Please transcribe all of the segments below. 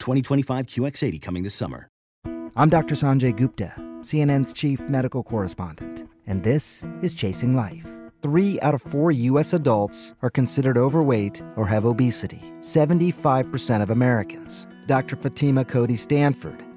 2025 QX80 coming this summer. I'm Dr. Sanjay Gupta, CNN's chief medical correspondent, and this is Chasing Life. Three out of four U.S. adults are considered overweight or have obesity, 75% of Americans. Dr. Fatima Cody Stanford.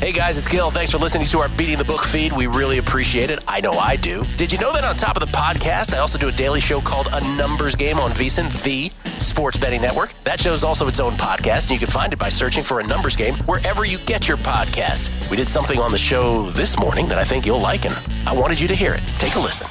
Hey guys, it's Gill. Thanks for listening to our Beating the Book feed. We really appreciate it. I know I do. Did you know that on top of the podcast, I also do a daily show called A Numbers Game on VSiN, the sports betting network? That show's also its own podcast, and you can find it by searching for A Numbers Game wherever you get your podcasts. We did something on the show this morning that I think you'll like, and I wanted you to hear it. Take a listen.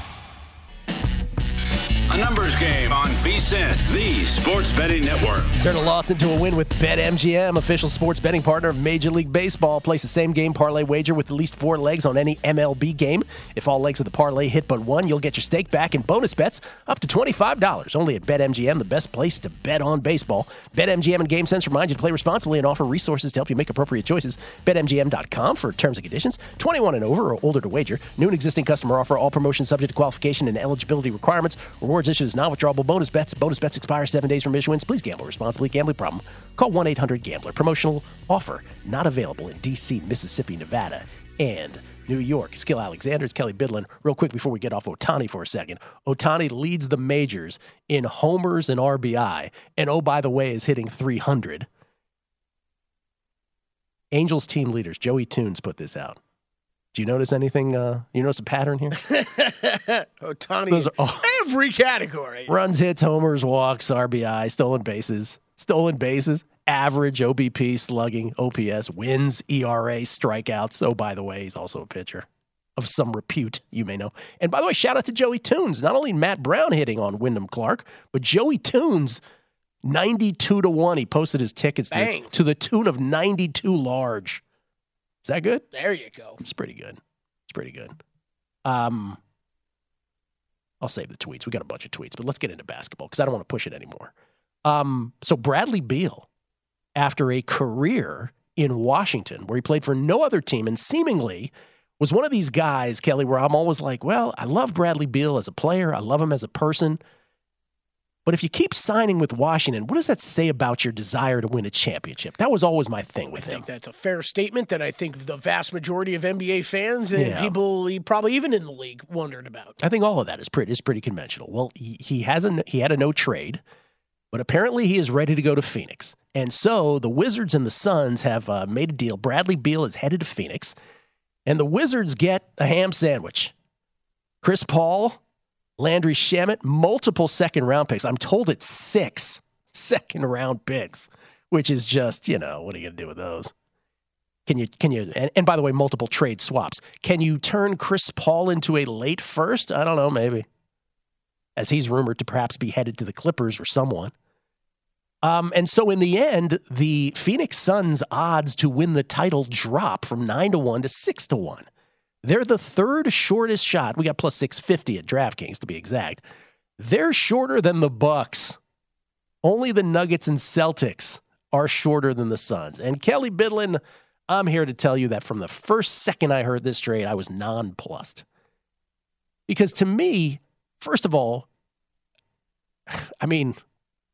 A numbers game on VSiN, the sports betting network. Turn a loss into a win with BetMGM, official sports betting partner of Major League Baseball. Place the same game parlay wager with at least four legs on any MLB game. If all legs of the parlay hit but one, you'll get your stake back in bonus bets up to $25. Only at BetMGM, the best place to bet on baseball. BetMGM and GameSense remind you to play responsibly and offer resources to help you make appropriate choices. BetMGM.com for terms and conditions. 21 and over or older to wager. New and existing customer offer. All promotions subject to qualification and eligibility requirements. Issues not withdrawable bonus bets. Bonus bets expire seven days from issuance. Please gamble responsibly. Gambling problem? Call 1 800 Gambler. Promotional offer not available in D.C., Mississippi, Nevada, and New York. Skill Alexander, it's Kelley Bydlon. Real quick before we get off Ohtani for a second. Ohtani leads the majors in homers and RBI. And oh, by the way, is hitting 300. Angels team leaders, Joey Tunes put this out. Do you notice anything? Uh, you notice a pattern here? Ohtani Those are- oh. Every category. Runs, hits, homers, walks, RBI, stolen bases, stolen bases, average, OBP, slugging, OPS, wins, ERA, strikeouts. Oh, by the way, he's also a pitcher of some repute, you may know. And by the way, shout out to Joey Toons. Not only Matt Brown hitting on Wyndham Clark, but Joey Toons, 92 to 1. He posted his tickets to, to the tune of 92 large. Is that good? There you go. It's pretty good. It's pretty good. Um, I'll save the tweets. We got a bunch of tweets, but let's get into basketball because I don't want to push it anymore. Um, so Bradley Beal, after a career in Washington where he played for no other team and seemingly was one of these guys, Kelley, where I'm always like, well, I love Bradley Beal as a player, I love him as a person. But if you keep signing with Washington, what does that say about your desire to win a championship? That was always my thing with him. I think that's a fair statement that I think the vast majority of NBA fans and Yeah. people probably even in the league wondered about. I think all of that is pretty is pretty conventional. Well, he, he has a he had a no trade, but apparently he is ready to go to Phoenix, and so the Wizards and the Suns have uh, made a deal. Bradley Beal is headed to Phoenix, and the Wizards get a ham sandwich. Chris Paul, Landry Shamet, multiple second round picks. I'm told it's six second round picks, which is just you know what are you going to do with those? Can you can you and, and by the way, multiple trade swaps. Can you turn Chris Paul into a late first? I don't know, maybe. As he's rumored to perhaps be headed to the Clippers or someone. Um, and so in the end, the Phoenix Suns odds to win the title drop from nine to one to six to one. They're the third shortest shot. We got plus six fifty at DraftKings to be exact. They're shorter than the Bucks. Only the Nuggets and Celtics are shorter than the Suns. And Kelley Bydlon, I'm here to tell you that from the first second I heard this trade, I was nonplussed. Because to me, first of all, I mean,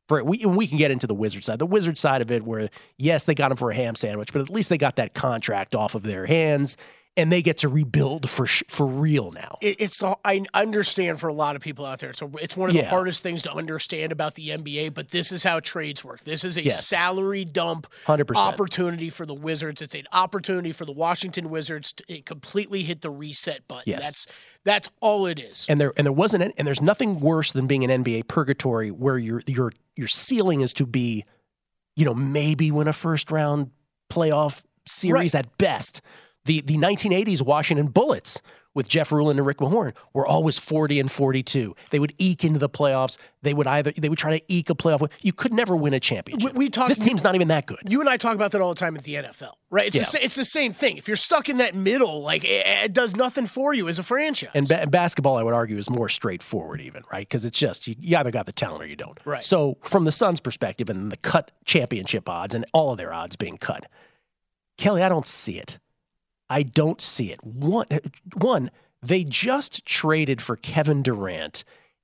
for we we can get into the Wizard side. The Wizard side of it, where yes, they got him for a ham sandwich, but at least they got that contract off of their hands, and they get to rebuild for sh- for real now. It, it's the I understand for a lot of people out there. So it's one of the hardest things to understand about the NBA. But this is how trades work. This is a Yes. salary dump 100%. opportunity for the Wizards. It's an opportunity for the Washington Wizards to completely hit the reset button. Yes. That's that's all it is. and there and there wasn't an, and there's nothing worse than being an NBA purgatory where your your your ceiling is to be, you know, maybe win a first round playoff series Right. at best. The the 1980s Washington Bullets with Jeff Ruland and Rick Mahorn were always 40 and 42. They would eke into the playoffs. They would either they would try to eke a playoff. win. You could never win a championship. We- we talk- this team's not even that good. You and I talk about that all the time at the NFL, right? It's, Yeah. the, it's the same thing. If you're stuck in that middle, like it, it does nothing for you as a franchise. And ba- basketball, I would argue, is more straightforward, even right? Because it's just you, you either got the talent or you don't. Right. So, from the Suns' perspective, and the cut championship odds, and all of their odds being cut, Kelley, I don't see it. I don't see it. One, one, they just traded for Kevin Durant,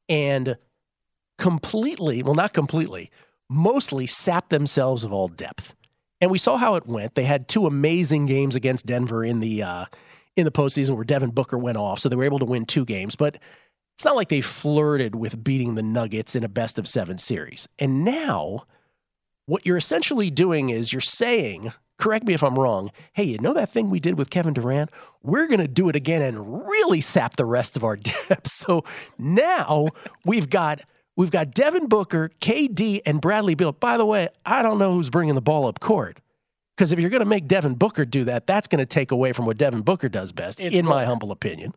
and completely, well, not completely, mostly sapped themselves of all depth. And we saw how it went. They had two amazing games against Denver in the uh, in the postseason where Devin Booker went off, so they were able to win two games. But it's not like they flirted with beating the Nuggets in a best of seven series. And now, what you're essentially doing is you're saying, correct me if I'm wrong, hey, you know that thing we did with Kevin Durant? We're going to do it again and really sap the rest of our depth. So now we've got. We've got Devin Booker, KD, and Bradley Beal. By the way, I don't know who's bringing the ball up court. Because if you're going to make Devin Booker do that, that's going to take away from what Devin Booker does best, It's in my humble opinion.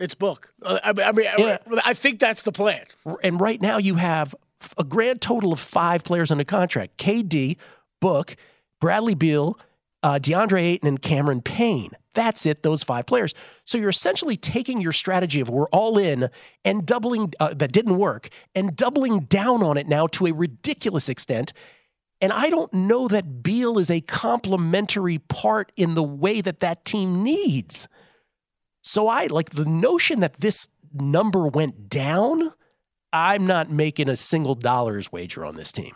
it's book. Uh, I mean, I, mean Yeah. I think that's the plan. And right now, you have a grand total of five players under contract KD, Book, Bradley Beal, uh, DeAndre Ayton, and Cameron Payne. That's it, those five players. So you're essentially taking your strategy of we're all in and doubling, uh, that didn't work, and doubling down on it now to a ridiculous extent. And I don't know that Beal is a complementary part in the way that that team needs. So I like the notion that this number went down. I'm not making a single dollar's wager on this team.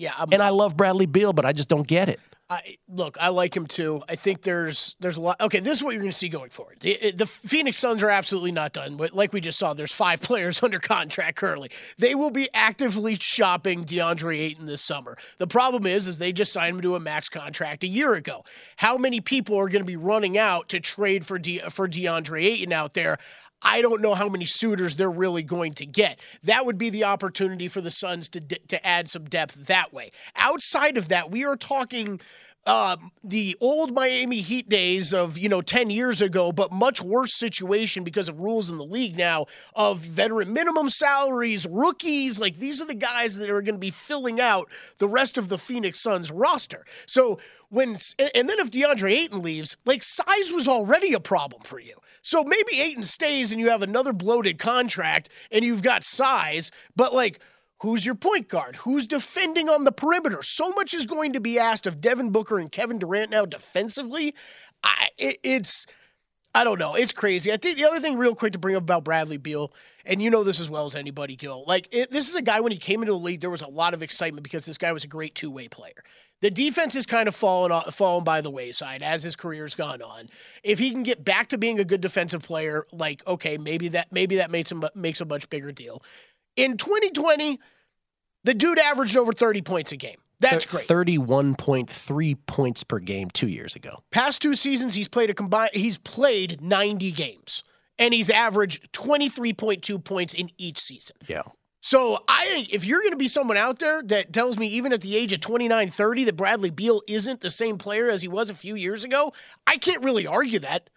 Yeah, I'm, And I love Bradley Beal, but I just don't get it. I, look, I like him too. I think there's there's a lot. Okay, this is what you're going to see going forward. The, the Phoenix Suns are absolutely not done. Like we just saw, there's five players under contract currently. They will be actively shopping DeAndre Ayton this summer. The problem is, is they just signed him to a max contract a year ago. How many people are going to be running out to trade for De, for DeAndre Ayton out there? I don't know how many suitors they're really going to get. That would be the opportunity for the Suns to to add some depth that way. Outside of that, we are talking um, the old Miami Heat days of you know ten years ago, but much worse situation because of rules in the league now of veteran minimum salaries, rookies. Like these are the guys that are going to be filling out the rest of the Phoenix Suns roster. So when and then if DeAndre Ayton leaves, like size was already a problem for you. So maybe Ayton stays and you have another bloated contract and you've got size, but like who's your point guard? Who's defending on the perimeter? So much is going to be asked of Devin Booker and Kevin Durant now defensively. I it, it's I don't know. It's crazy. I think the other thing, real quick, to bring up about Bradley Beal, and you know this as well as anybody, Gill. Like it, this is a guy when he came into the league, there was a lot of excitement because this guy was a great two way player. The defense has kind of fallen off, fallen by the wayside as his career's gone on. If he can get back to being a good defensive player, like okay, maybe that maybe that makes him makes a much bigger deal. In 2020, the dude averaged over 30 points a game. That's great. 31.3 points per game two years ago. Past two seasons, he's played a combined. He's played 90 games, and he's averaged 23.2 points in each season. Yeah. So I think if you're going to be someone out there that tells me even at the age of 29, 30 that Bradley Beal isn't the same player as he was a few years ago, I can't really argue that.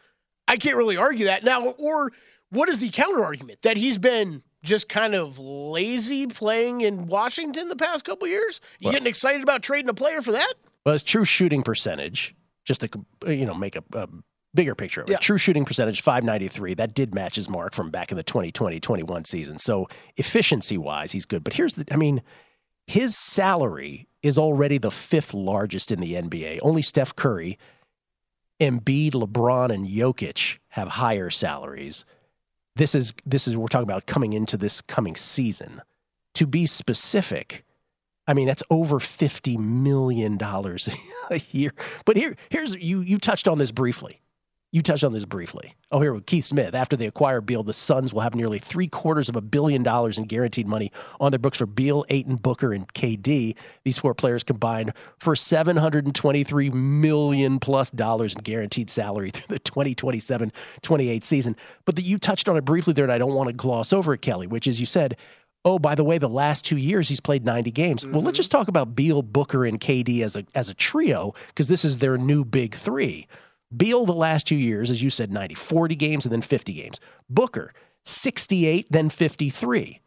I can't really argue that now. Or what is the counter argument that he's been just kind of lazy playing in Washington the past couple years? You getting excited about trading a player for that? Well, his true shooting percentage, just to you know make a, a bigger picture of it, Yeah. true shooting percentage 593. That did match his mark from back in the 2020-21 season. So efficiency wise, he's good. But here's the, I mean, his salary is already the fifth largest in the NBA. Only Steph Curry, Embiid, LeBron, and Jokic have higher salaries. This is this is we're talking about coming into this coming season. To be specific, I mean, that's over fifty million dollars a year. But here, here's you. You touched on this briefly. You touched on this briefly. Oh, here with Keith Smith. After they acquire Beal, the Suns will have nearly three quarters of a billion dollars in guaranteed money on their books for Beal, Ayton, Booker, and KD. These four players combined for seven hundred and twenty-three million plus dollars in guaranteed salary through the 2027-28 season. But that you touched on it briefly there, and I don't want to gloss over it, Kelley. Which is you said oh, by the way, the last two years he's played 90 games. Mm-hmm. Well, let's just talk about Beal, Booker, and KD as a as a trio because this is their new big three. Beal the last two years, as you said, 90, 40 games and then 50 games. Booker, 68, then 53.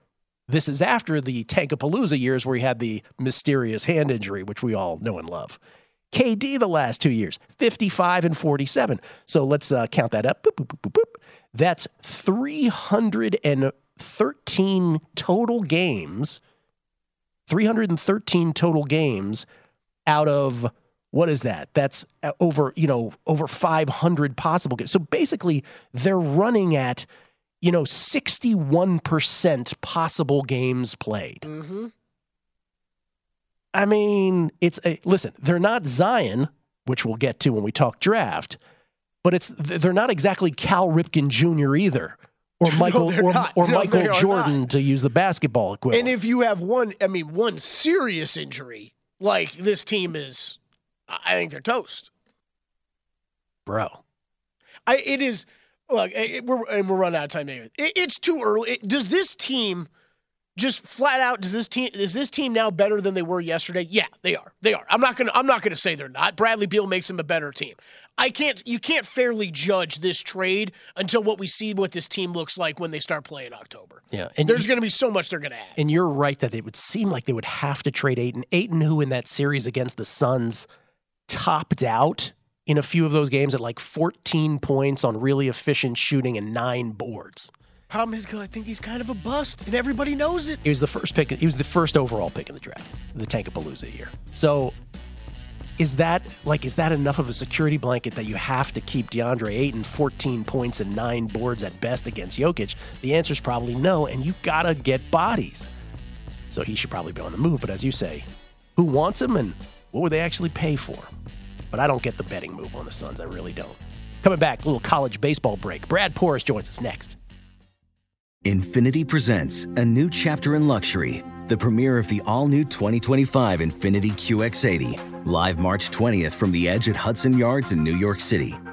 This is after the Tankapalooza years where he had the mysterious hand injury, which we all know and love. KD the last two years, 55 and 47. So let's uh, count that up. Boop, boop, boop, That's 313 total games. 313 total games out of what is that? That's uh, over, you know, over 500 possible games. So basically, they're running at, you know, 61% possible games played. Mm-hmm. I mean, it's a listen, they're not Zion, which we'll get to when we talk draft, but it's they're not exactly Cal Ripken Jr. either. Or Michael no, or, or no, Michael Jordan to use the basketball equivalent. And if you have one, I mean, one serious injury, like this team is, I think they're toast, bro. I it is. Look, it, we're and we're running out of time. Anyway. It, it's too early. It, does this team? just flat out does this team is this team now better than they were yesterday yeah they are they are i'm not gonna i'm not gonna say they're not bradley beal makes them a better team i can't you can't fairly judge this trade until what we see what this team looks like when they start playing october yeah and there's gonna be so much they're gonna add and you're right that it would seem like they would have to trade Ayton Ayton who in that series against the suns topped out in a few of those games at like 14 points on really efficient shooting and nine boards Problem is, I think he's kind of a bust, and everybody knows it. He was the first pick. He was the first overall pick in the draft, the Tankapalooza year. So, is that like is that enough of a security blanket that you have to keep DeAndre Ayton 14 points and nine boards at best against Jokic? The answer is probably no, and you gotta get bodies. So he should probably be on the move. But as you say, who wants him and what would they actually pay for? But I don't get the betting move on the Suns. I really don't. Coming back, a little college baseball break. Brad Porras joins us next. Infiniti presents a new chapter in luxury, the premiere of the all new 2025 Infiniti QX80, live March 20th from the edge at Hudson Yards in New York City,